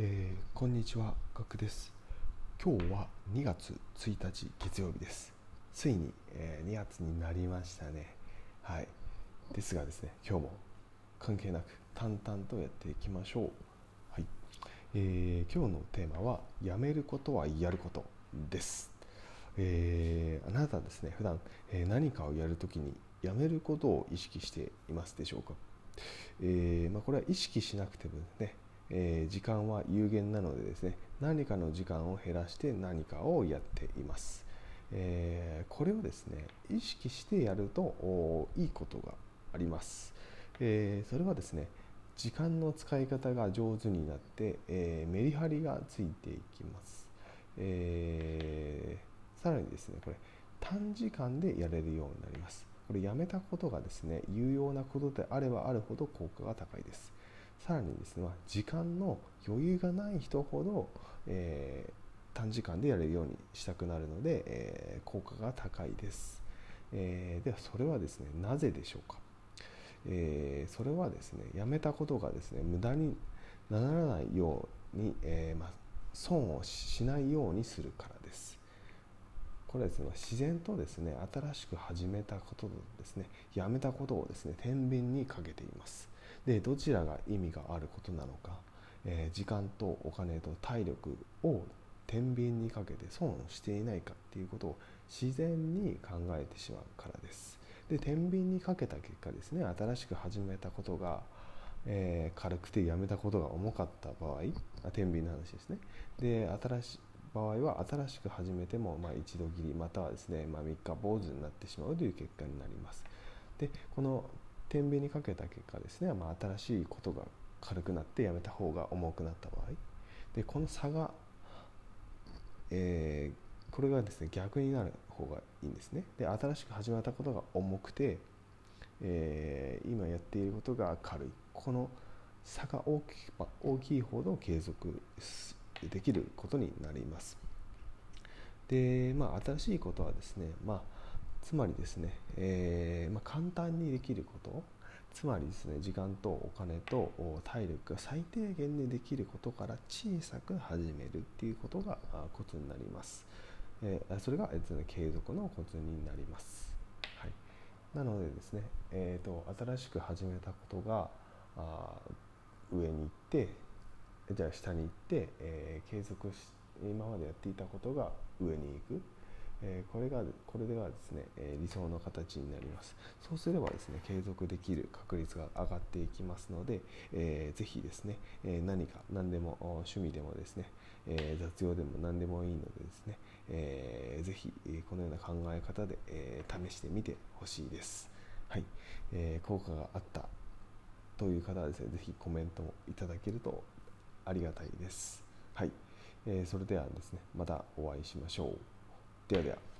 えー、こんにちは、ガクです。今日は2月1日月曜日です。ついに、えー、2月になりましたね。はい。ですがですね、今日も関係なく淡々とやっていきましょう。はい。えー、今日のテーマは、やめることはやることです。え、あなたですね、普段、え、何かをやるときにやめることを意識していますでしょうか？えまあ、これは意識しなくてもね、えー、時間は有限なのでですね何かの時間を減らして何かをやっています、えー、これをですね意識してやるといいことがあります、えー、それはですね時間の使い方が上手になって、えメリハリがついていきます、えさらにですねこれ短時間でやれるようになります。これやめたことがですね有用なことであればあるほど効果が高いです。さらにですね、時間の余裕がない人ほど、えー、短時間でやれるようにしたくなるので、えー、効果が高いです、えー、ではそれはですねなぜでしょうか、えそれはですねやめたことがですね無駄にならないように、えまあ、損をしないようにするからです。これはですね自然とですね新しく始めたこととですねやめたことをですね天秤にかけています。でどちらが意味があることなのか、えー、時間とお金と体力を天秤にかけて損をしていないかっていうことを自然に考えてしまうからです。で天秤にかけた結果ですね新しく始めたことが、えー、軽くてやめたことが重かった場合あ天秤の話ですねで新しい場合は新しく始めても、まあ、一度きりまたはですね、まあ、3日坊主になってしまうという結果になります。でこの天秤にかけた結果ですね、まあ、新しいことが軽くなってやめた方が重くなった場合。でこの差が、えー、これがですね逆になる方がいいんですね。で新しく始まったことが重くて、えー、今やっていることが軽い。この差が大き大きいほど継続できることになります。でまあ新しいことはですねまあつまりですね、えー、まあ、簡単にできることつまりですね時間とお金と体力が最低限でできることから小さく始めるっていうことがコツになります、えー、それが、えー、継続のコツになります、はい、なのでですね、えーと、新しく始めたことがあ上に行ってじゃあ下に行って、えー、継続し今までやっていたことが上に行く。えこれがこれではですね、え理想の形になります。そうすればですね継続できる確率が上がっていきますので、えー、ぜひですね、え何か何でも趣味でもですね、え雑用でも何でもいいのでですね、えー、ぜひこのような考え方で、え試してみてほしいです。はい、えー効果があったという方はですねぜひコメントもいただけるとありがたいです。はい、えー、それではですねまたお会いしましょう。ではでは。